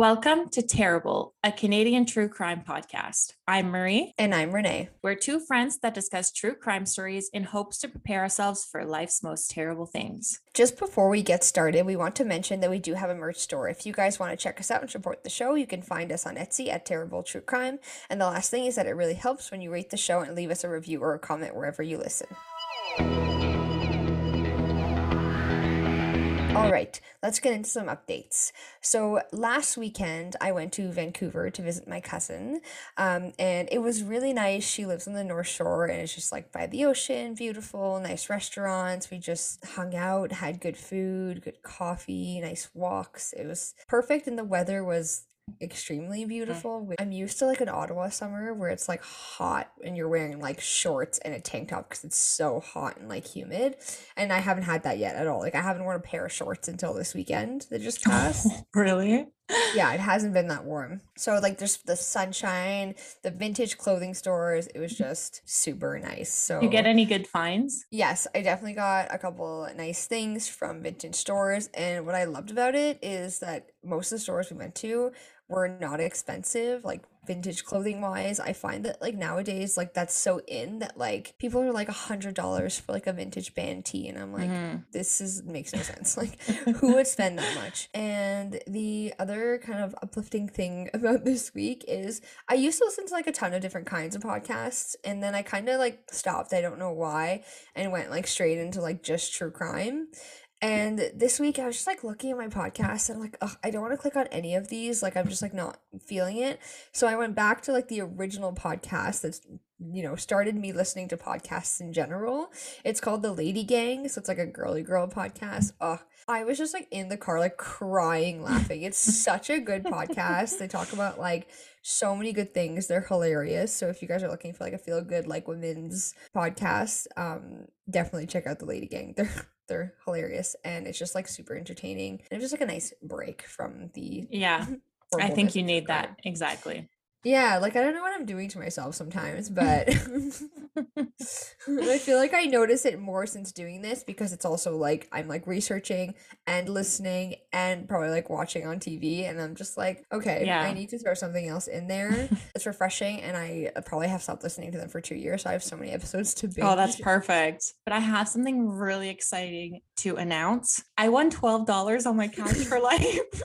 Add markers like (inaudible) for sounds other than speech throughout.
Welcome to Terrible, a Canadian true crime podcast. I'm Marie. And I'm Renee. We're two friends that discuss true crime stories in hopes to prepare ourselves for life's most terrible things. Just before we get started, we want to mention that we do have a merch store. If you guys want to check us out and support the show, you can find us on Etsy at Terrible True Crime. And the last thing is that it really helps when you rate the show and leave us a review or a comment wherever you listen. All right, let's get into some updates. So, last weekend, I went to Vancouver to visit my cousin, um, and it was really nice. She lives on the North Shore, and it's just like by the ocean, beautiful, nice restaurants. We just hung out, had good food, good coffee, nice walks. It was perfect, and the weather was extremely mm. beautiful. I'm used to like an Ottawa summer where it's like hot and you're wearing like shorts and a tank top because it's so hot and like humid. And I haven't had that yet at all. Like I haven't worn a pair of shorts until this weekend that just passed. (laughs) really? yeah, it hasn't been that warm. So like there's the sunshine, the vintage clothing stores. It was just super nice. So You get any good finds? Yes, I definitely got a couple nice things from vintage stores. And what I loved about it is that most of the stores we went to were not expensive, like vintage clothing wise. I find that like nowadays, like that's so in that like people are like a hundred dollars for like a vintage band tee, and I'm like, Mm-hmm. this is makes no sense. (laughs) Like, who would spend that much? And the other kind of uplifting thing (laughs) about this week is I used to listen to like a ton of different kinds of podcasts, and then I kind of like stopped. I don't know why, and went like straight into like just true crime. And this week I was just like looking at my podcast and I'm like, Ugh, I don't want to click on any of these. Like I'm just like not feeling it. So I went back to like the original podcast that's you know started me listening to podcasts in general. It's called The Lady Gang. So it's like a girly girl podcast. Oh, I was just like in the car like crying (laughs) laughing. It's such a good podcast. They talk about like so many good things. They're hilarious. So if you guys are looking for like a feel good like women's podcast, um definitely check out The Lady Gang. They're they're hilarious and it's just like super entertaining. And it's just like a nice break from the Yeah, (laughs) I think you need that. Exactly. Yeah, like I don't know what I'm doing to myself sometimes, (laughs) (laughs) but I feel like I notice it more since doing this because it's also like I'm like researching and listening and probably like watching on TV and I'm just like, okay, Yeah. I need to throw something else in there. (laughs) it's refreshing and I uh, probably have stopped listening to them for 2 years, so I have so many episodes to binge. Oh, that's perfect. But I have something really exciting to announce. I won $12 on my Couch for Life.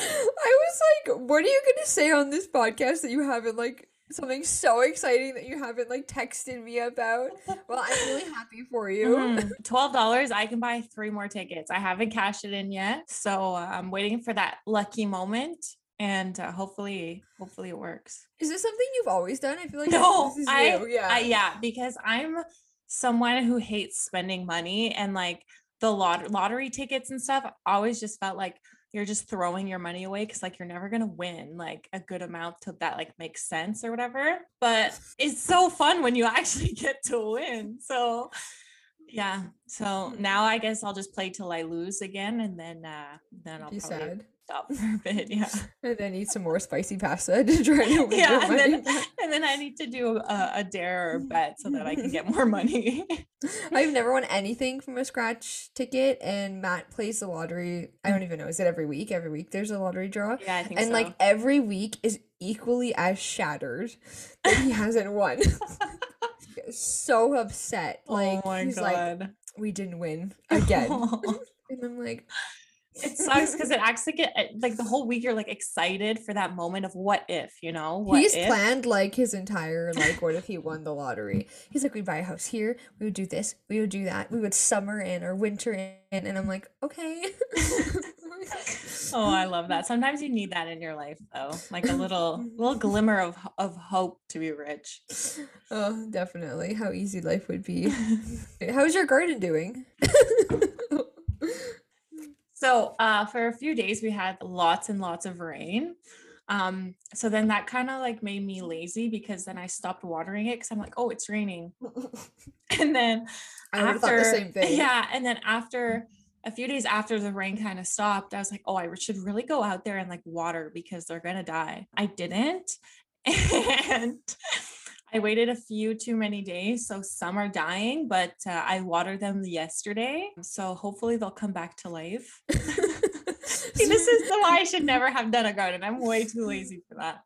(laughs) I was like, what are you gonna say on this podcast that you haven't like something so exciting that you haven't like texted me about? Well, I'm really happy for you. Mhm. $12, I can buy three more tickets. I haven't cashed it in yet. So uh, I'm waiting for that lucky moment. And uh, hopefully, hopefully it works. Is this something you've always done? I feel like No, this is I, new. Yeah. I, yeah, because I'm someone who hates spending money and like the lot- lottery tickets and stuff. I always just felt like you're just throwing your money away because like you're never gonna win like a good amount to that like makes sense or whatever. But it's so fun when you (laughs) actually get to win. So yeah. So now I guess I'll just play till I lose again and then uh then I'll Be probably sad. stop (laughs) for a bit. Yeah. (laughs) And then eat some more spicy pasta to try to (laughs) win yeah, and money then, and then I need to do a, a dare or bet so that I can get more money. I've never won anything from a scratch ticket, and Matt plays the lottery. I don't even know. Is it every week? Every week there's a lottery draw. yeah, I think and so. like every week is equally as shattered that he hasn't won. So upset. Like oh he's like, we didn't win (laughs) again. (laughs) and I'm like, it sucks because it acts like it eh, like the whole week you're like excited for that moment of what if, you know? What he's if? planned like his entire like what if he won the lottery? He's like, we'd buy a house here, we would do this, we would do that, we would summer in or winter in, and I'm like, okay. (laughs) Oh, I love that. Sometimes you need that in your life though. Like a little little glimmer of of hope to be rich. oh, definitely. How easy life would be. (laughs) How's your garden doing? (laughs) So uh, for a few days we had lots and lots of rain. Um, so then that kind of like made me lazy because then I stopped watering it because I'm like, oh, it's raining. (laughs) And then I thought the after- same thing. Yeah. And then after a few days after the rain kind of stopped, I was like, oh, I should really go out there and like water because they're gonna die. I didn't. (laughs) And I waited a few too many days, so some are dying, but uh, I watered them yesterday. So hopefully they'll come back to life. (laughs) (laughs) See, this is why I should never have done a garden. I'm way too lazy for that.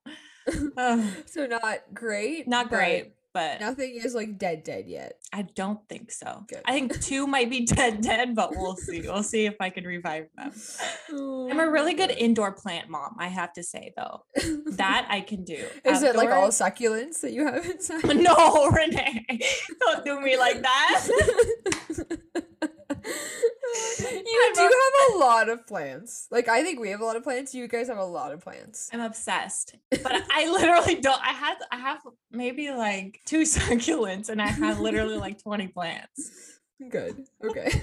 (laughs) So not great. not great, but Nothing is like dead dead yet. I don't think so. Good. I think two might be (laughs) dead, dead, but we'll see. We'll see if I can revive them. Oh I'm a really good indoor plant mom, I have to say, though. That I can do. Is it like all succulents that you have inside? (laughs) No, Renee, don't do me like that. (laughs) (laughs) you I'm do have a lot of plants. Like I think we have a lot of plants. You guys have a lot of plants. I'm obsessed, but (laughs) I literally don't. I had, I have maybe like two (laughs) succulents, and I have literally like 20 plants. Good. Okay.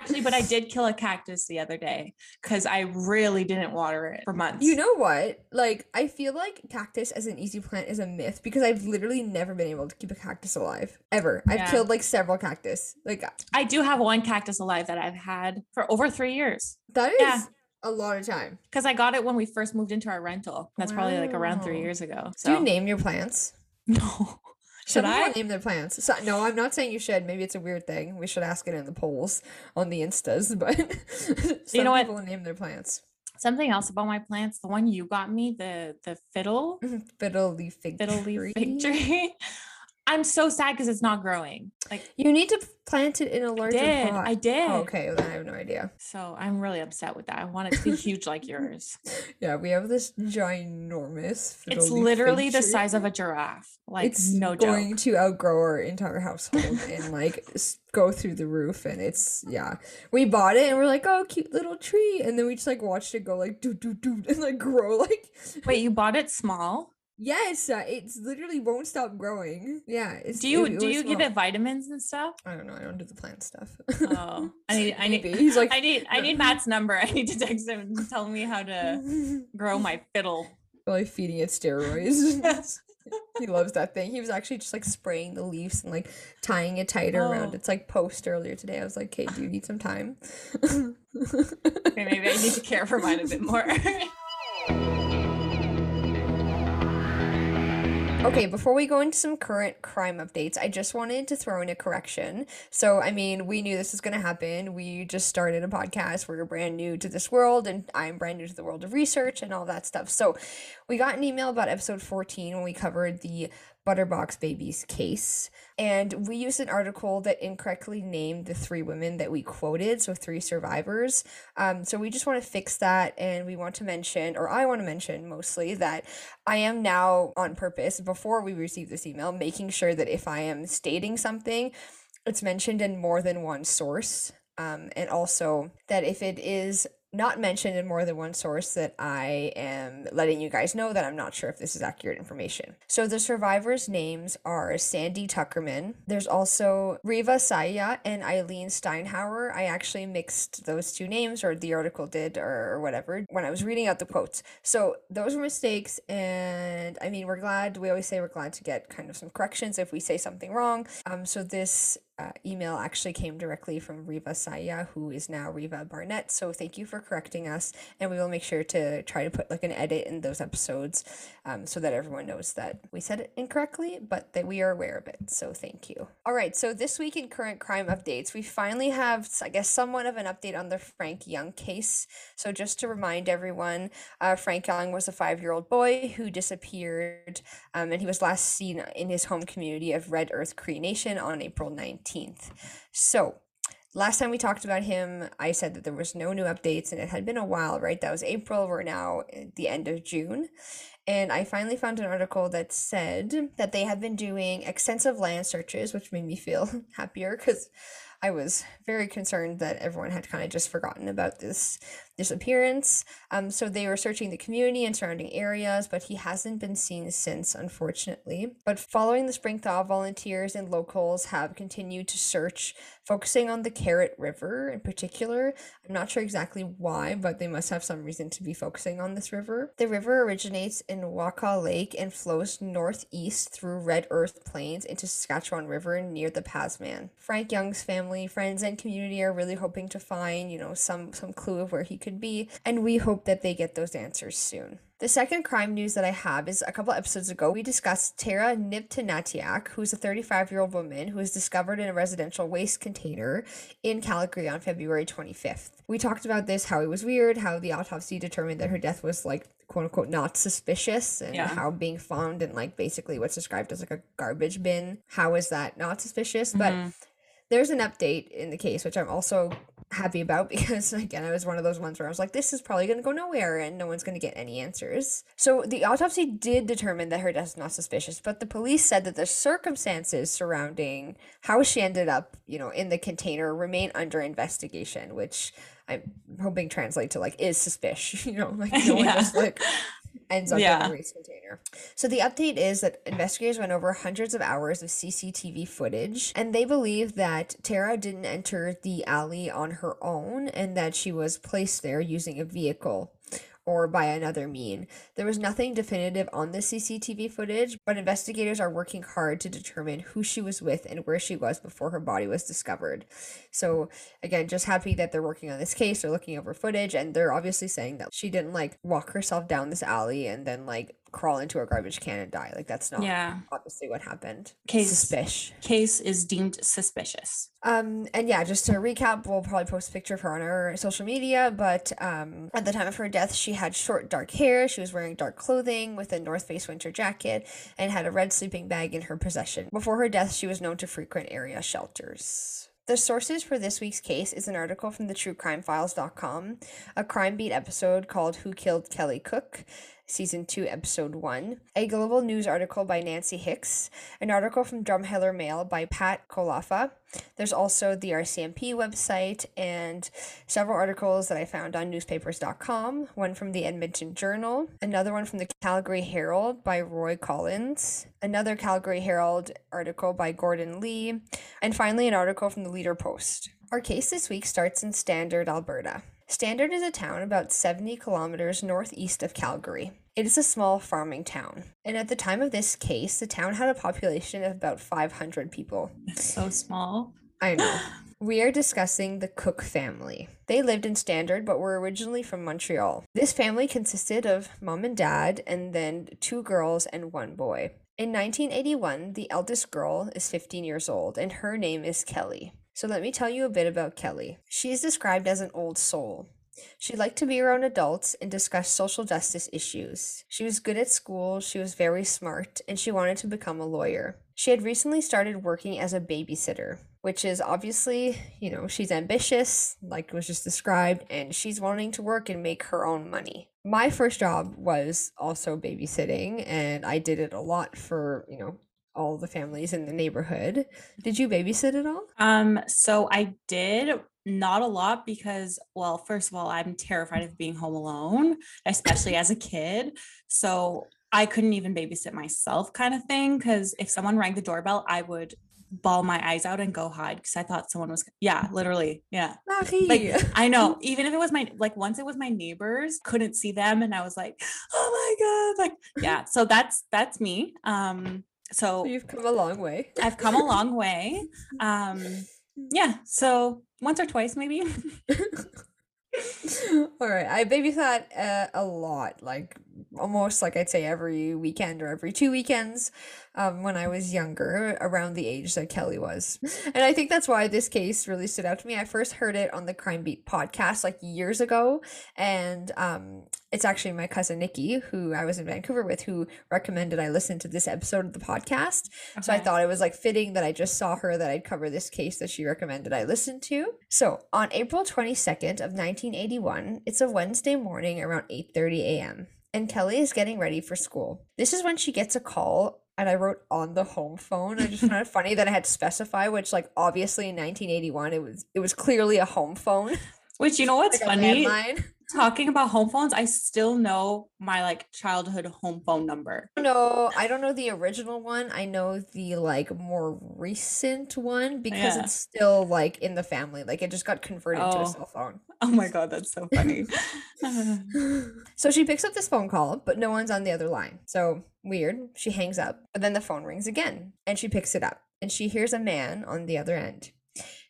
Actually, but I did kill a cactus the other day because I really didn't water it for months. You know what? Like I feel like cactus as an easy plant is a myth because I've literally never been able to keep a cactus alive ever. I've Yeah. killed like several cactus. Like uh I do have one cactus alive that I've had for over three years that is Yeah. a lot of time. because I got it when we first moved into our rental. That's probably like around three years ago. Do So you name your plants? (laughs) no, should Some I? name their plants? So, no, I'm not saying you should. Maybe it's a weird thing. We should ask it in the polls on the instas. (laughs) But some know what? people name their plants. Something else about my plants. The one you got me, the the fiddle, mm-hmm. Fiddle leaf fig fiddle leaf fig tree. (laughs) I'm so sad because it's not growing. Like You need to plant it in a larger did, pot. I did. Oh, okay, well, I have no idea. So I'm really upset with that. I want it to be huge like (laughs) yours. Yeah, we have this ginormous. It's literally the size of a giraffe. Like it's no going joke. to outgrow our entire household and like go through the roof and it's yeah we bought it and we're like oh cute little tree and then we just like watched it go like doo doo doo (laughs) and like grow like Wait, you bought it small? Yes uh, it's literally won't stop growing. Yeah it's Do you it- it do you give it vitamins and stuff? I don't know I don't do the plant stuff. (laughs) Oh, I need I need he's like (laughs) I need I need Matt's number. (laughs) I need to text him and tell me how to grow my fiddle. like feeding it steroids. He loves that thing. He was actually just like spraying the leaves and like tying it tighter around. Oh. its like post earlier today. I was like okay do you need some time? Okay, maybe I need to care for mine a bit more. Okay, before we go into some current crime updates, I just wanted to throw in a correction. So, I mean, we knew this was going to happen. We just started a podcast. We're brand new to this world, and I'm brand new to the world of research and all that stuff. So, we got an email about episode 14 when we covered the Butterbox Babies case. And we used an article that incorrectly named the three women that we quoted, so three survivors. Um, so we just want to fix that, and we want to mention, or I want to mention mostly, that I am now on purpose, before we receive this email, making sure that if I am stating something, it's mentioned in more than one source. Um, and also that if it is not mentioned in more than one source, that I am letting you guys know that I'm not sure if this is accurate information. So the survivors' names are Sandy Tuckerman. There's also Riva Saya and Eileen Steinhauer. I actually mixed those two names, or the article did, or, whatever, when I was reading out the quotes. So those were mistakes, and I mean, we're glad. We always say we're glad to get kind of some corrections if we say something wrong. Um, so this uh, email actually came directly from Riva Saya, who is now Riva Barnett. So thank you for correcting us, and we will make sure to try to put like an edit in those episodes, um, so that everyone knows that we said it incorrectly, but that we are aware of it. So thank you. All right, so this week in current crime updates, we finally have, I guess, somewhat of an update on the Frank Young case. So just to remind everyone, uh, Frank Young was a five-year-old boy who disappeared, um, and he was last seen in his home community of Red Earth Cree Nation on April 19th. So, last time we talked about him, I said that there was no new updates, and it had been a while, right? That was April. We're now at the end of June. And I finally found an article that said that they have been doing extensive land searches, which made me feel (laughs) happier because I was very concerned that everyone had kind of just forgotten about this disappearance. Um, so they were searching the community and surrounding areas, but he hasn't been seen since, unfortunately. But following the spring thaw, volunteers and locals have continued to search, focusing on the Carrot River in particular. I'm not sure exactly why, but they must have some reason to be focusing on this river. The river originates in Wakaw Lake and flows northeast through Red Earth Plains into Saskatchewan River near the Pasman. Frank Young's family, friends, and community are really hoping to find, you know, some some clue of where he could be, and we hope that they get those answers soon. The second crime news that I have is a couple episodes ago, we discussed Tara Niptanatiak, who's a 35 year old woman who was discovered in a residential waste container in Calgary on February 25th. We talked about this, how it was weird, how the autopsy determined that her death was like quote unquote not suspicious, and Yeah. how being found in like basically what's described as like a garbage bin, how is that not suspicious? But Mhm. There's an update in the case, which I'm also happy about (laughs) because, again, I was one of those ones where I was like, this is probably going to go nowhere and no one's going to get any answers. So the autopsy did determine that her death is not suspicious, but the police said that the circumstances surrounding how she ended up, you know, in the container remain under investigation, which I'm hoping translate to like is suspicious, (laughs) you know, like no one (laughs) Yeah. just like ends up in Yeah. a waste container. So the update is that investigators went over hundreds of hours of CCTV footage, and they believe that Tara didn't enter the alley on her own and that she was placed there using a vehicle or by another mean. There was nothing definitive on the CCTV footage, but investigators are working hard to determine who she was with and where she was before her body was discovered. So, again, just happy that they're working on this case, they're looking over footage, and they're obviously saying that she didn't like walk herself down this alley and then like crawl into a garbage can and die. Like, that's not Yeah. obviously what happened. Case- Suspicious. Case is deemed suspicious. Um, and yeah, just to recap, we'll probably post a picture of her on our social media. But um, at the time of her death, she had short dark hair. She was wearing dark clothing with a North Face winter jacket and had a red sleeping bag in her possession. Before her death, she was known to frequent area shelters. The sources for this week's case is an article from the truecrimefiles.com, a crime beat episode called Who Killed Kelly Cook, season 2 episode 1, a global news article by Nancy Hixt, an article from Drumheller Mail by Pat Kolafa, there's also the RCMP website and several articles that I found on newspapers.com, one from the Edmonton Journal, another one from the Calgary Herald by Roy Collins, another Calgary Herald article by Gordon Lee, and finally an article from the Leader Post. Our case this week starts in Standard, Alberta. Standard is a town about 70 kilometers northeast of Calgary. It is a small farming town, and at the time of this case, the town had a population of about 500 people. So small. I know. (sighs) We are discussing the Cook family. They lived in Standard but were originally from Montreal. This family consisted of mom and dad, and then two girls and one boy. In 1981, the eldest girl is 15 years old, and her name is Kelly. So let me tell you a bit about Kelly. She is described as an old soul. She liked to be around adults and discuss social justice issues. She was good at school, she was very smart, and she wanted to become a lawyer. She had recently started working as a babysitter, which is obviously, you know, she's ambitious, like was just described, and she's wanting to work and make her own money. My first job was also babysitting, and I did it a lot for, you know, all the families in the neighborhood. Did you babysit at all? Um, so I did not a lot because, well, first of all, I'm terrified of being home alone, especially as a kid. So I couldn't even babysit myself, kind of thing. Because if someone rang the doorbell, I would ball my eyes out and go hide because I thought someone was, yeah, literally, yeah. Marie. I know, (laughs) even if it was my like once it was my neighbors, couldn't see them, and I was like, oh my god, like yeah. So that's that's me. Um, so You've come a long way. (laughs) I've come a long way. (laughs) Um, yeah. So once or twice, maybe. (laughs) All right, I babysat uh, a lot, like almost like I'd say every weekend or every two weekends um, when I was younger, around the age that Kelly was. (laughs) And I think that's why this case really stood out to me. I first heard it on the Crime Beat podcast like years ago, and um, it's actually my cousin Nikki, who I was in Vancouver with, who recommended I listen to this episode of the podcast. So I thought it was like fitting that I just saw her that I'd cover this case that she recommended I listen to. So on April 22nd of 1981, it's a Wednesday morning around 8:30 a.m. and Kelly is getting ready for school. This is when she gets a call and I wrote on the home phone. I just found it funny that I had to specify, which like obviously in 1981 it was it was clearly a home phone. Which you know what's (laughs) like funny? Talking about home phones, I still know my like childhood home phone number. No, I don't know the original one. I know the like more recent one because Yeah. it's still like in the family. Like it just got converted to Oh. a cell phone. Oh my god, that's so funny. (laughs) (sighs) so she picks up this phone call, but no one's on the other line. So weird. She hangs up, but then the phone rings again and she picks it up and she hears a man on the other end.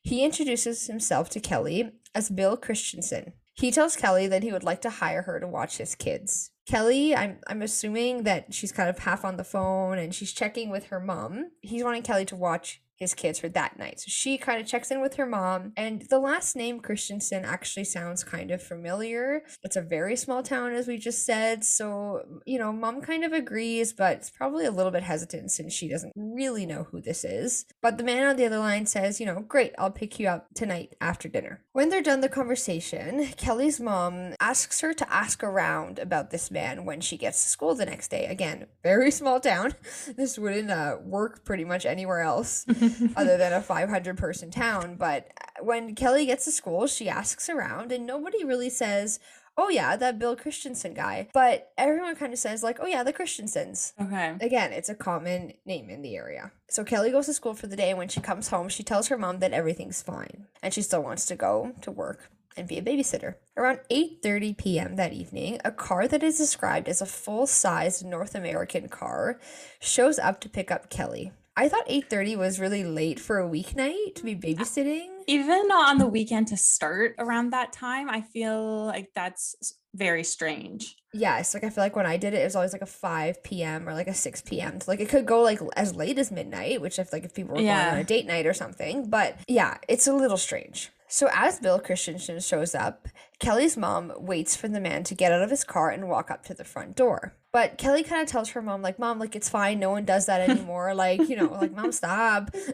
He introduces himself to Kelly as Bill Christensen. He tells Kelly that he would like to hire her to watch his kids. Kelly, I'm I'm assuming that she's kind of half on the phone and she's checking with her mom. He's wanting Kelly to watch his kids for that night. So she kind of checks in with her mom, and the last name Christensen actually sounds kind of familiar. It's a very small town, as we just said. So, you know, mom kind of agrees, but it's probably a little bit hesitant since she doesn't really know who this is. But the man on the other line says, you know, great, I'll pick you up tonight after dinner. When they're done the conversation, Kelly's mom asks her to ask around about this man when she gets to school the next day. Again, very small town. (laughs) This wouldn't uh, work pretty much anywhere else. (laughs) (laughs) other than a 500 person town. But uh, when Kelly gets to school, she asks around, and nobody really says, Oh, yeah, that Bill Christensen guy. But everyone kind of says, like, oh, yeah, the Christensens. Okay. Again, it's a common name in the area. So Kelly goes to school for the day, and when she comes home, she tells her mom that everything's fine, and she still wants to go to work and be a babysitter. Around 8:30 p.m. that evening, a car that is described as a full-sized North American car shows up to pick up Kelly. I thought 8:30 was really late for a weeknight to be babysitting. Even on the weekend to start around that time, I feel like that's very strange. Yes, like I feel like when I did it, it was always like a 5 p.m. or like a 6 p.m. So like it could go like as late as midnight, which if like if people were yeah. going on a date night or something. But yeah, it's a little strange. So as Bill Christensen shows up, Kelly's mom waits for the man to get out of his car and walk up to the front door. But Kelly kind of tells her mom, like, Mom, like, it's fine. No one does that (laughs) anymore. like, you know, like, Mom, stop. (laughs)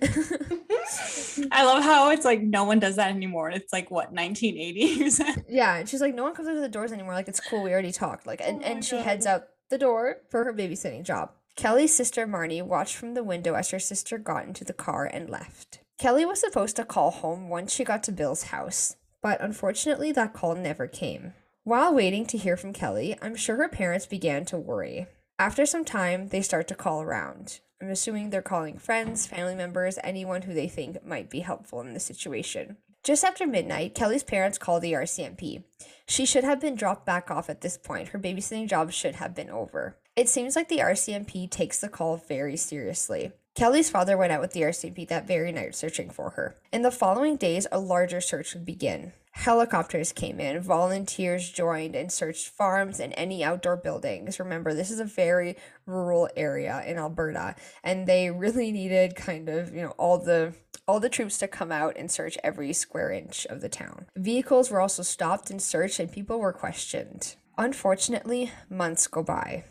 I love how it's like, no one does that anymore. It's like, what, 1980s? (laughs) yeah. And she's like, no one comes into the doors anymore. Like, it's cool. We already talked. Like, and, oh and she heads out the door for her babysitting job. Kelly's sister Marnie watched from the window as her sister got into the car and left. Kelly was supposed to call home once she got to Bill's house, but unfortunately, that call never came. While waiting to hear from Kelly, I'm sure her parents began to worry. After some time, they start to call around. I'm assuming they're calling friends, family members, anyone who they think might be helpful in the situation. Just after midnight, Kelly's parents call the RCMP. She should have been dropped back off at this point. Her babysitting job should have been over. It seems like the RCMP takes the call very seriously. Kelly's father went out with the RCMP that very night searching for her. In the following days, a larger search would begin. Helicopters came in, volunteers joined and searched farms and any outdoor buildings. Remember, this is a very rural area in Alberta, and they really (laughs) needed kind of, you know, all the all the troops to come out and search every square inch of the town. Vehicles were also stopped and searched and people were questioned. Unfortunately, months go by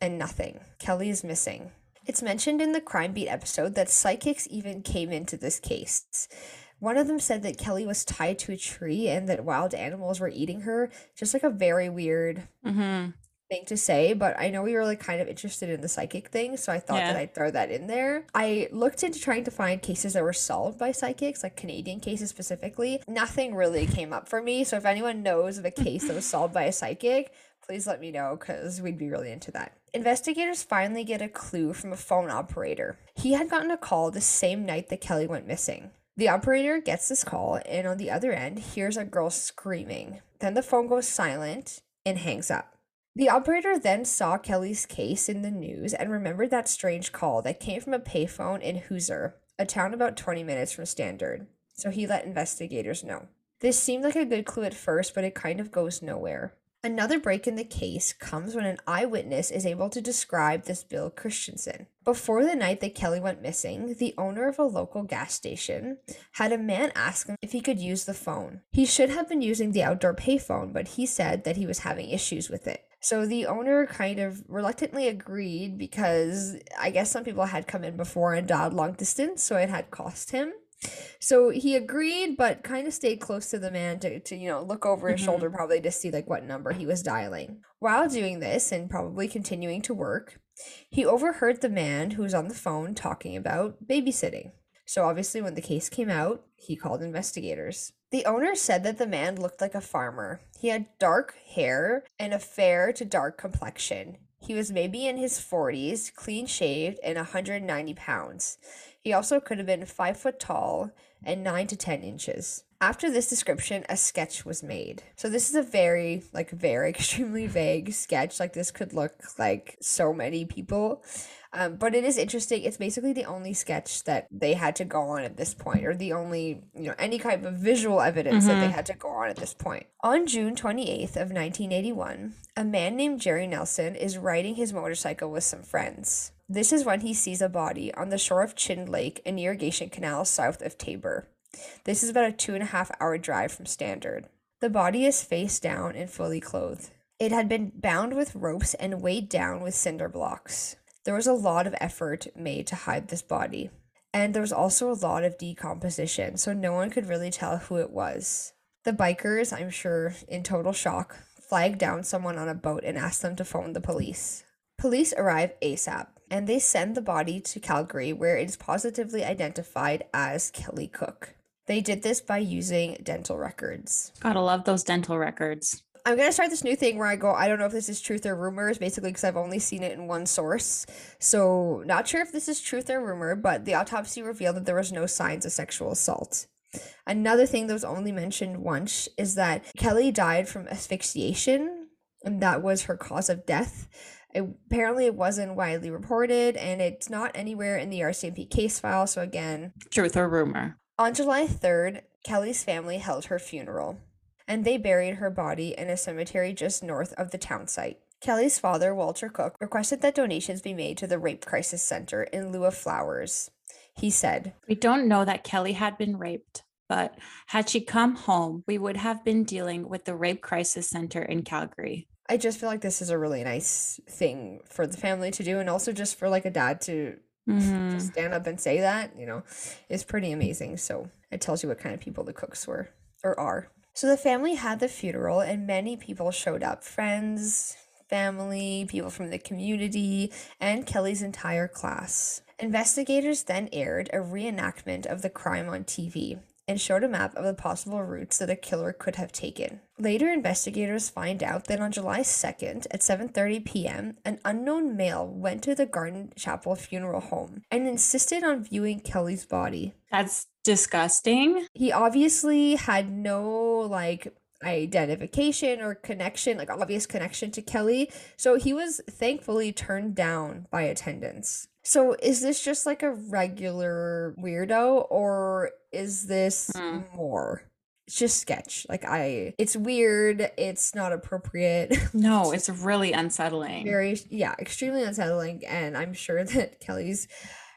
and nothing. Kelly is missing. It's mentioned in the Crime Beat episode that psychics even came into this case. One of them said that Kelly was tied to a tree and that wild animals were eating her. Just like a very weird mm-hmm. thing to say, but I know we were like kind of interested in the psychic thing, so I thought yeah. that I'd throw that in there. I looked into trying to find cases that were solved by psychics, like Canadian cases specifically. Nothing really came up for me, so if anyone knows of a case that was (laughs) solved by a psychic, please let me know because we'd be really into that. Investigators finally get a clue from a phone operator. He had gotten a call the same night that Kelly went missing. The operator gets this call and on the other end hears a girl screaming. Then the phone goes silent and hangs up. The operator then saw Kelly's case in the news and remembered that strange call that came from a payphone in Hussar, a town about 20 minutes from Standard. So he let investigators know. This seemed like a good clue at first, but it kind of goes nowhere. Another break in the case comes when an eyewitness is able to describe this Bill Christensen. Before the night that Kelly went missing, the owner of a local gas station had a man ask him if he could use the phone. He should have been using the outdoor payphone, but he said that he was having issues with it. So the owner kind of reluctantly agreed because I guess some people had come in before and dialed long distance, so it had cost him. So he agreed, but kind of stayed close to the man to, to you know, look over his mm-hmm. shoulder probably to see like what number he was dialing. While doing this and probably continuing to work, he overheard the man who was on the phone talking about babysitting. So obviously, when the case came out, he called investigators. The owner said that the man looked like a farmer. He had dark hair and a fair to dark complexion. He was maybe in his 40s, clean shaved, and 190 pounds. He also could have been five foot tall and nine to ten inches. After this description, a sketch was made. So this is a very, like, very (laughs) extremely vague sketch. Like this could look like so many people. Um, but it is interesting. It's basically the only sketch that they had to go on at this point, or the only, you know, any kind of visual evidence that they Mhm. had to go on at this point. On June 28th of 1981, a man named Jerry Nelson is riding his motorcycle with some friends. This is when he sees a body on the shore of Chin Lake, an irrigation canal south of Taber. This is about a two and a half hour drive from Standard. The body is face down and fully clothed. It had been bound with ropes and weighed down with cinder blocks. There was a lot of effort made to hide this body. And there was also a lot of decomposition, so no one could really tell who it was. The bikers, I'm sure in total shock, flagged down someone on a boat and asked them to phone the police. Police arrive ASAP and they send the body to Calgary where it is positively identified as Kelly Cook. They did this by using dental records. Gotta love those dental records. I'm gonna start this new thing where I go, I don't know if this is truth or rumors, basically because I've only seen it in one source. So, not sure if this is truth or rumor, but the autopsy revealed that there was no signs of sexual assault. Another thing that was only mentioned once is that Kelly died from asphyxiation, and that was her cause of death. Apparently, it wasn't widely reported, and it's not anywhere in the RCMP case file. So, again, Truth or rumor? on July 3rd, Kelly's family held her funeral, and they buried her body in a cemetery just north of the town site. Kelly's father, Walter Cook, requested that donations be made to the Rape Crisis Center in lieu of flowers. He said, We don't know that Kelly had been raped, but had she come home, we would have been dealing with the Rape Crisis Center in Calgary. I just feel like this is a really nice thing for the family to do, and also just for like a dad to Mhm. just stand up and say that, you know, is pretty amazing. So it tells you what kind of people the cooks were or are. So the family had the funeral, and many people showed up friends, family, people from the community, and Kelly's entire class. Investigators then aired a reenactment of the crime on TV and showed a map of the possible routes that a killer could have taken. Later investigators find out that on July 2nd at 7:30 p.m., an unknown male went to the Garden Chapel funeral home and insisted on viewing Kelly's body. That's disgusting. He obviously had no like identification or connection, like obvious connection to Kelly, so he was thankfully turned down by attendants. So is this just like a regular weirdo or is this Hmm. more? It's just sketch. Like I it's weird, it's not appropriate. No, (laughs) it's really unsettling. very yeah, extremely unsettling and I'm sure that Kelly's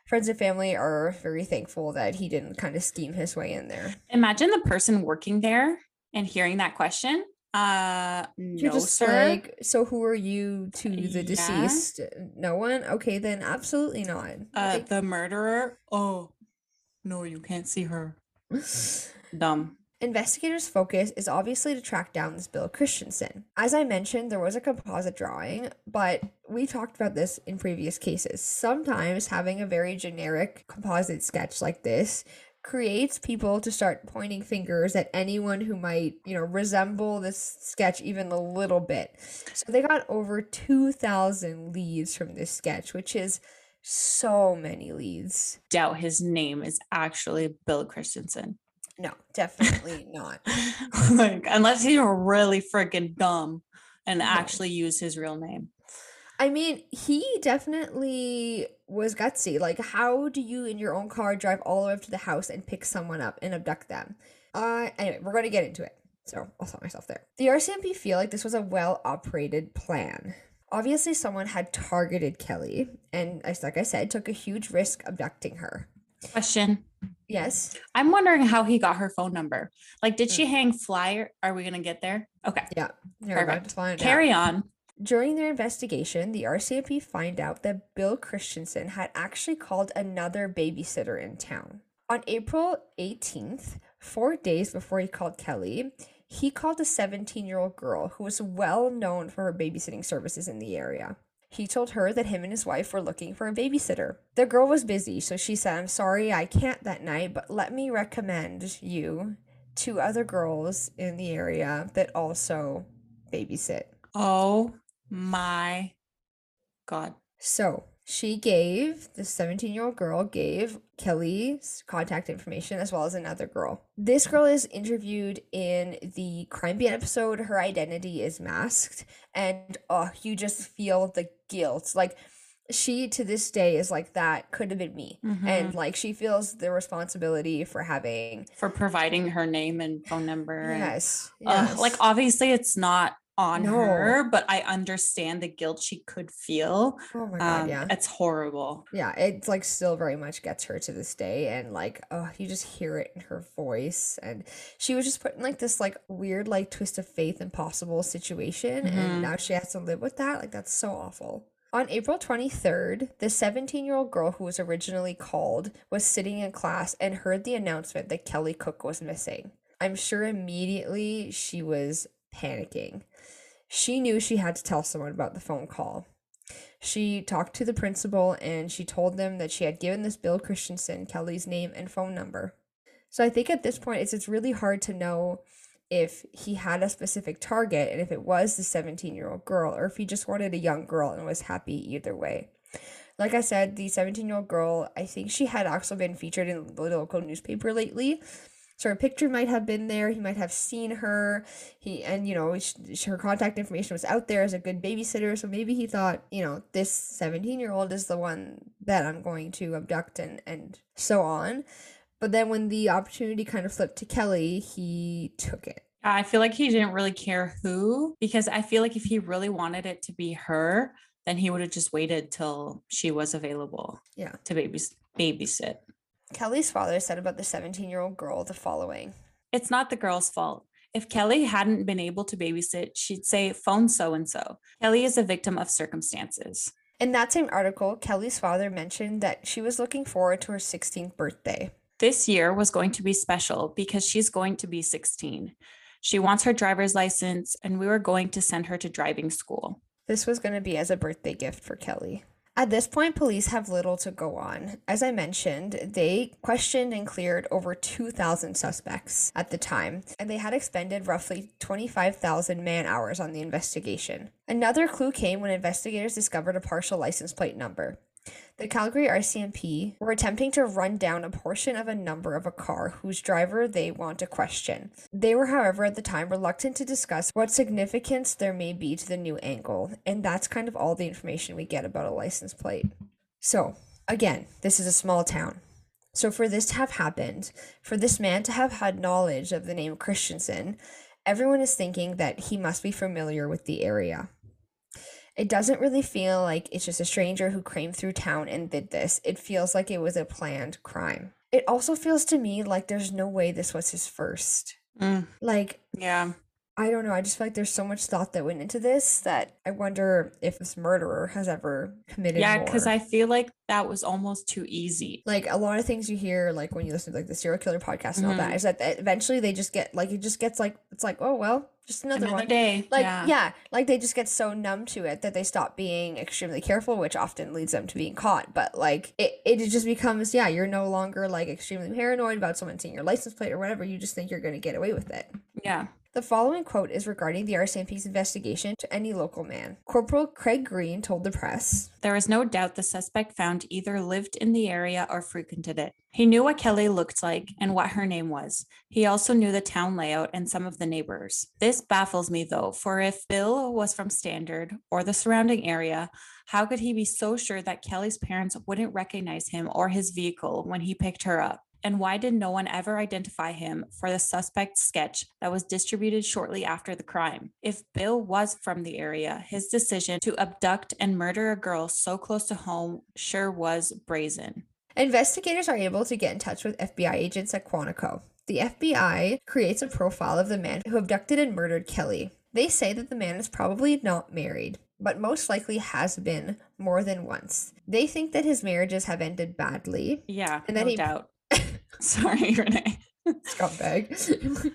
friends and family are very thankful that he didn't kind of scheme his way in there. Imagine the person working there and hearing that question. Uh, You're no, just sir. like, so who are you to the Yeah. deceased? No one? Okay, then absolutely not. uh, Like- the murderer. Oh, no, you can't see her. Dumb. Investigators' focus is obviously to track down this Bill Christensen. As I mentioned, there was a composite drawing, but we talked about this in previous cases. Sometimes having a very generic composite sketch like this creates people to start pointing fingers at anyone who might, you know, resemble this sketch even a little bit. So they got over 2,000 leads from this sketch, which is so many leads. Doubt his name is actually Bill Christensen. No, definitely (laughs) not. like, unless he's really freaking dumb and No. actually use his real name. I mean, he definitely was gutsy. Like, how do you in your own car drive all the way up to the house and pick someone up and abduct them? Uh, anyway, we're going to get into it. So I'll stop myself there. The RCMP feel like this was a well operated plan. Obviously, someone had targeted Kelly, and as like I said, took a huge risk abducting her. Question. Yes. I'm wondering how he got her phone number. Like, did she hang flyer? Are we gonna get there? Okay. Yeah. Perfect. find out. Carry on. During their investigation, the RCMP find out that Bill Christensen had actually called another babysitter in town. On April 18th, four days before he called Kelly, he called a 17 year old girl who was well known for her babysitting services in the area. He told her that him and his wife were looking for a babysitter. The girl was busy, so she said, I'm sorry I can't that night, but let me recommend you to other girls in the area that also babysit. Oh my god. So she gave the 17 year old girl gave Kelly's contact information as well as another girl. This girl is interviewed in the Crime Beat episode. Her identity is masked, and oh, you just feel the guilt. Like she to this day is like that could have been me Mhm. and like she feels the responsibility for having for providing her name and phone number. and- yes, Ugh, yes. like obviously it's not on No. her, but I understand the guilt she could feel. oh my god Um, yeah It's horrible. yeah it's like still very much gets her to this day and like oh you just hear it in her voice and she was just put in like this like weird like twist of faith impossible situation Mhm. and now she has to live with that like that's so awful on April 23rd, the 17 year old girl who was originally called was sitting in class and heard the announcement that Kelly Cook was missing. I'm sure immediately she was panicking. She knew she had to tell someone about the phone call. She talked to the principal and she told them that she had given this Bill Christensen Kelly's name and phone number. So I think at this point it's it's really hard to know if he had a specific target and if it was the 17 year old girl or if he just wanted a young girl and was happy either way. Like I said, the 17 year old girl, I think she had also been featured in the local newspaper lately. So her picture might have been there. He might have seen her. He and you know sh- sh- her contact information was out there as a good babysitter. So maybe he thought, you know, this 17 year old is the one that I'm going to abduct and and so on. But then when the opportunity kind of flipped to Kelly, he took it. I feel like he didn't really care who, because I feel like if he really wanted it to be her, then he would have just waited till she was available. Yeah. To babys- babysit. Kelly's father said about the 17 year old girl the following It's not the girl's fault. If Kelly hadn't been able to babysit, she'd say, phone so and so. Kelly is a victim of circumstances. In that same article, Kelly's father mentioned that she was looking forward to her 16th birthday. This year was going to be special because she's going to be 16. She wants her driver's license, and we were going to send her to driving school. This was going to be as a birthday gift for Kelly. At this point, police have little to go on. As I mentioned, they questioned and cleared over 2,000 suspects at the time, and they had expended roughly 25,000 man hours on the investigation. Another clue came when investigators discovered a partial license plate number. The Calgary RCMP were attempting to run down a portion of a number of a car whose driver they want to question. They were, however, at the time reluctant to discuss what significance there may be to the new angle, and that's kind of all the information we get about a license plate. So, again, this is a small town. So, for this to have happened, for this man to have had knowledge of the name Christensen, everyone is thinking that he must be familiar with the area. It doesn't really feel like it's just a stranger who came through town and did this. It feels like it was a planned crime. It also feels to me like there's no way this was his first. Mm, Like, yeah. I don't know. I just feel like there's so much thought that went into this that I wonder if this murderer has ever committed Yeah, because. I feel like that was almost too easy. like a lot of things you hear like when you listen to like the serial killer podcast and all that Mhm. is that eventually they just get like it just gets like it's like oh well just another, Another one day. like yeah. yeah. like they just get so numb to it that they stop being extremely careful which often leads them to being caught but like it, it just becomes yeah you're no longer like extremely paranoid about someone seeing your license plate or whatever you just think you're going to get away with it Yeah. The following quote is regarding the RCMP's investigation to any local man. Corporal Craig Green told the press, There is no doubt the suspect found either lived in the area or frequented it. He knew what Kelly looked like and what her name was. He also knew the town layout and some of the neighbors. This baffles me though, for if Bill was from Standard or the surrounding area, how could he be so sure that Kelly's parents wouldn't recognize him or his vehicle when he picked her up? And why did no one ever identify him for the suspect's sketch that was distributed shortly after the crime? If Bill was from the area, his decision to abduct and murder a girl so close to home sure was brazen. Investigators are able to get in touch with FBI agents at Quantico. The FBI creates a profile of the man who abducted and murdered Kelly. They say that the man is probably not married, but most likely has been more than once. They think that his marriages have ended badly. Yeah, And then no he- doubt. (laughs) Sorry, (laughs) Renee. Scumbag.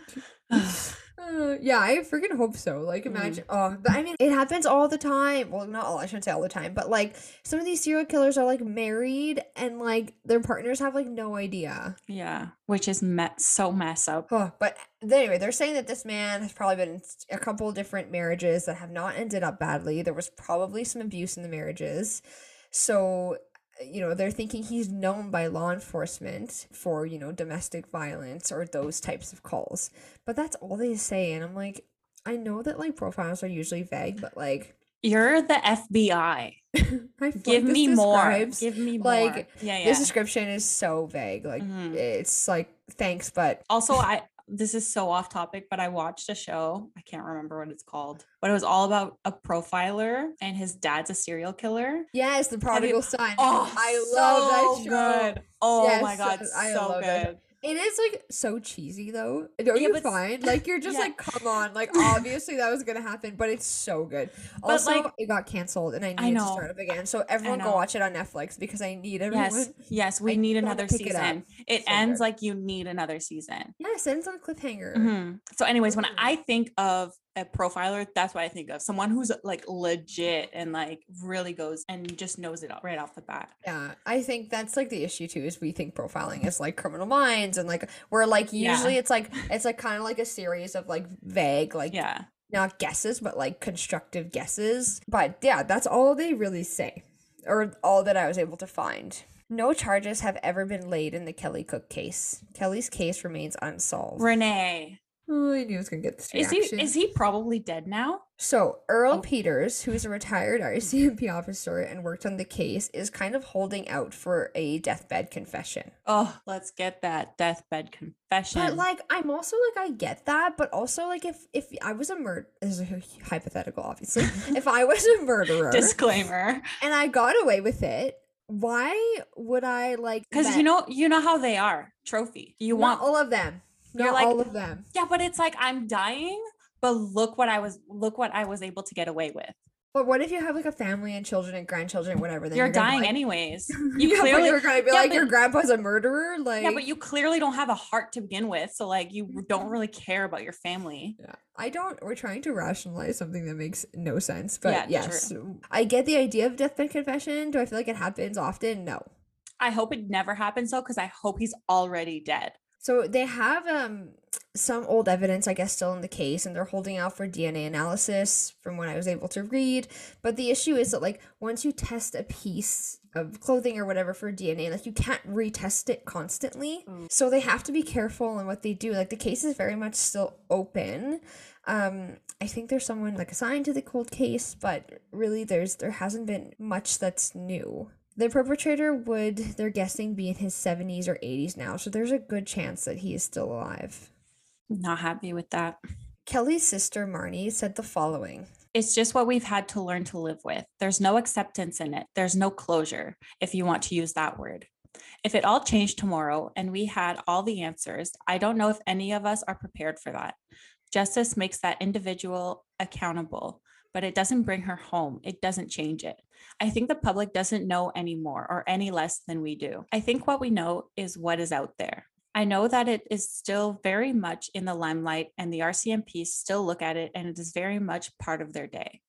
(laughs) (sighs) Uh, yeah, I freaking hope so. Like, imagine. Oh, but I mean, it happens all the time. Well, not all. I shouldn't say all the time, but like some of these serial killers are like married and like their partners have like no idea. yeah, which is me- so mess up. Oh, but anyway, they're saying that this man has probably been in a couple different marriages that have not ended up badly. There was probably some abuse in the marriages, so you know they're thinking he's known by law enforcement for you know domestic violence or those types of calls but that's all they say and i'm like i know that like profiles are usually vague but like You're the FBI. I (laughs) feel like Give me more. Give me more. like, yeah, yeah. This description is so vague. Like Mhm. it's like thanks, but also i this is so off topic but i watched a show i can't remember what it's called but it was all about a profiler and his dad's a serial killer yes, the prodigal son. oh I love so that show. good oh my god so love good It is like so cheesy though. Don't Yeah, you find? (laughs) Like you're just yeah. like, come on. Like (laughs) obviously that was gonna happen, but it's so good. But, Also, like- it got canceled and I I need to start up again. So everyone go watch it on Netflix because I need everyone. yes yes we (laughs) I need another pick it season it, So ends good. like you need another season Yes, ends on a cliffhanger. Mhm. so anyways when i think of a profiler that's what i think of someone who's like legit and like really goes and just knows it all right off the bat Yeah, I think that's like the issue too. Is we think profiling is like criminal minds and like we're like Yeah. usually it's like it's like kind of like a series of like vague like yeah not guesses but like constructive guesses. But yeah, that's all they really say, or all that I was able to find. No charges have ever been laid in the Kelly Cook case. Kelly's case remains unsolved. renee Oh, I knew I was gonna get this is he is he probably dead now So, Earl Oh. Peters, who is a retired (laughs) RCMP officer and worked on the case, is kind of holding out for a deathbed confession. Oh, let's get that deathbed confession. But like, I'm also like, I get that, but also like, if if I was a murder, this is a hypothetical, obviously. (laughs) if I was a murderer Disclaimer, and I got away with it, why would I like? because you know you know how they are. Trophy. You not want all of them, You're not like- all of them. yeah, but it's like I'm dying, but look what I was look what I was able to get away with. But what if you have like a family and children and grandchildren, whatever? Then You're, gonna, dying like- anyways. (laughs) You You clearly you're gonna be yeah, like but- your grandpa's a murderer, like yeah, but you clearly don't have a heart to begin with, so like you mm-hmm. don't really care about your family. Yeah. I don't we're trying to rationalize something that makes no sense. But Yeah, yes. I get the idea of deathbed confession. Do I feel like it happens often? No. I hope it never happens though, because I hope he's already dead. So they have um some old evidence, I guess, still in the case, and they're holding out for DNA analysis from what I was able to read. But the issue is that like once you test a piece of clothing or whatever for DNA, like you can't retest it constantly. Mm. So they have to be careful in what they do. Like the case is very much still open. Um, I think there's someone like assigned to the cold case, but really there's there hasn't been much that's new. The perpetrator would, they're guessing, be in his 70s or 80s now, so there's a good chance that he is still alive. Not happy with that. Kelly's sister, Marnie, said the following It's just what we've had to learn to live with. There's no acceptance in it. There's no closure, if you want to use that word. If it all changed tomorrow and we had all the answers, I don't know if any of us are prepared for that. Justice makes that individual accountable, but it doesn't bring her home. It doesn't change it. I think the public doesn't know any more or any less than we do. I think what we know is what is out there. I know that it is still very much in the limelight, and the RCMP still look at it, and it is very much part of their day.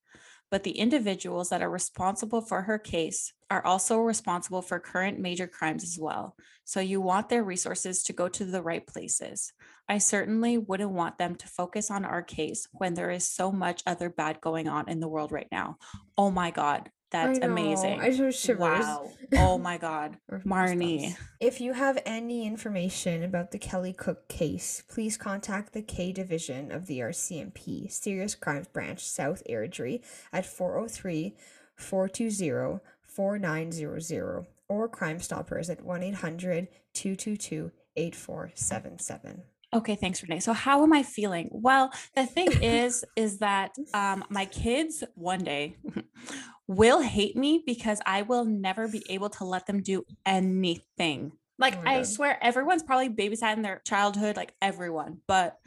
But the individuals that are responsible for her case are also responsible for current major crimes as well. So you want their resources to go to the right places. I certainly wouldn't want them to focus on our case when there is so much other bad going on in the world right now. Oh my God, that's I amazing. I just shivers. Wow. (laughs) Oh my God. Marnie. If you have any information about the Kelly Cook case, please contact the K Division of the RCMP, Serious Crimes Branch, South Airdrie, at 403 420 4900 or Crime Stoppers at 1 800 222 8477. Okay, thanks, Renee. So how am I feeling? Well, the thing is, is that um, my kids one day (laughs) will hate me because I will never be able to let them do anything. Like Oh I God. swear, everyone's probably babysat in their childhood, like everyone. But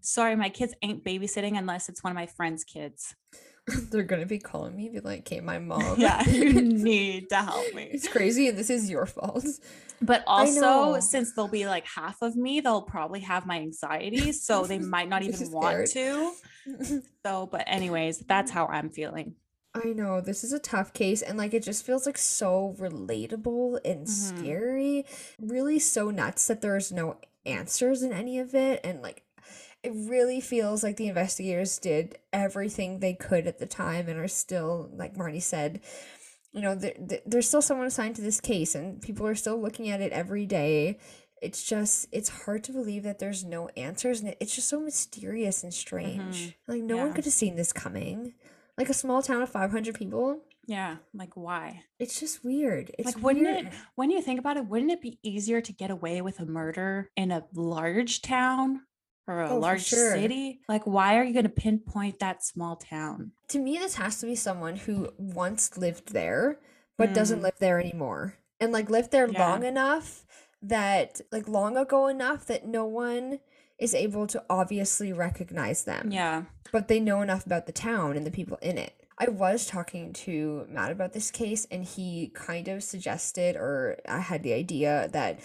sorry, my kids ain't babysitting unless it's one of my friends' kids. (laughs) They're going to be calling me, be like, okay, my (laughs) mom. yeah, you (laughs) need to help me. It's crazy, this is your fault. But also, since they'll be like half of me, they'll probably have my anxiety, so they might not even want scared. to. So, but anyways, that's how I'm feeling. I know this is a tough case, and like it just feels like so relatable and Mhm. scary. Really, so nuts that there's no answers in any of it, and like it really feels like the investigators did everything they could at the time and are still, like Marty said, you know, there, there- there's still someone assigned to this case, and people are still looking at it every day. It's just, it's hard to believe that there's no answers, and it, it's just so mysterious and strange. Like, no one could have seen this coming. Like a small town of 500 people. Yeah, like why? It's just weird. It's like wouldn't weird. it when you think about it, wouldn't it be easier to get away with a murder in a large town or a Oh, large sure. city? Like why are you going to pinpoint that small town? To me, this has to be someone who once lived there, but doesn't Mm. live there anymore. And like lived there Yeah. long enough that, like long ago enough that no one is able to obviously recognize them. Yeah. but they know enough about the town and the people in it. I was talking to Matt about this case, and he kind of suggested, or I had the idea that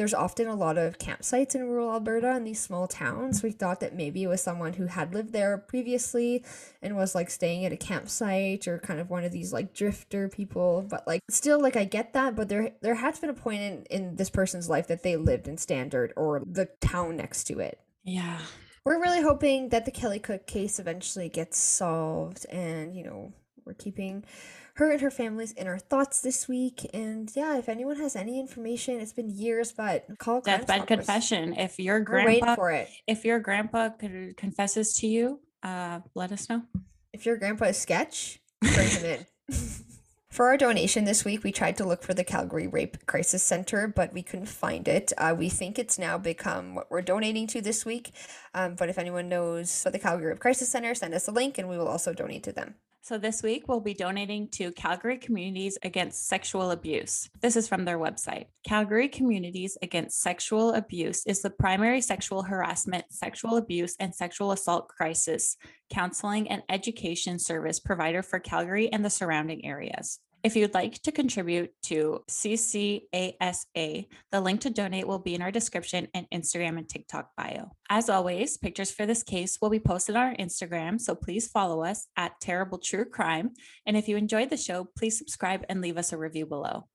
there's often a lot of campsites in rural Alberta in these small towns. We thought that maybe it was someone who had lived there previously and was like staying at a campsite or kind of one of these like drifter people. But like still like I get that, but there there has been a point in, in this person's life that they lived in Standard or the town next to it. Yeah. We're really hoping that the Kelly Cook case eventually gets solved, and you know, we're keeping her and her family's in our thoughts this week. And yeah, if anyone has any information, it's been years, but call Deathbed confession. If your grandpa for it. if your grandpa con- confesses to you, uh let us know. If your grandpa is sketch, bring him in. (laughs) For our donation this week, we tried to look for the Calgary Rape Crisis Center, but we couldn't find it. Uh, we think it's now become what we're donating to this week. Um, but if anyone knows the Calgary Rape Crisis Center, send us a link and we will also donate to them. So this week we'll be donating to Calgary Communities Against Sexual Abuse. This is from their website. Calgary Communities Against Sexual Abuse is the primary sexual harassment, sexual abuse, and sexual assault crisis counseling and education service provider for Calgary and the surrounding areas. If you'd like to contribute to CCASA, the link to donate will be in our description and Instagram and TikTok bio. As always, pictures for this case will be posted on our Instagram, so please follow us at Terrible True Crime. And if you enjoyed the show, please subscribe and leave us a review below.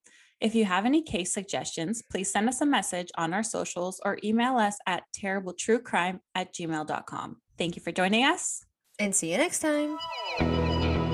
If you have any case suggestions, please send us a message on our socials or email us at terribletruecrime at gmail.com. Thank you for joining us. And see you next time.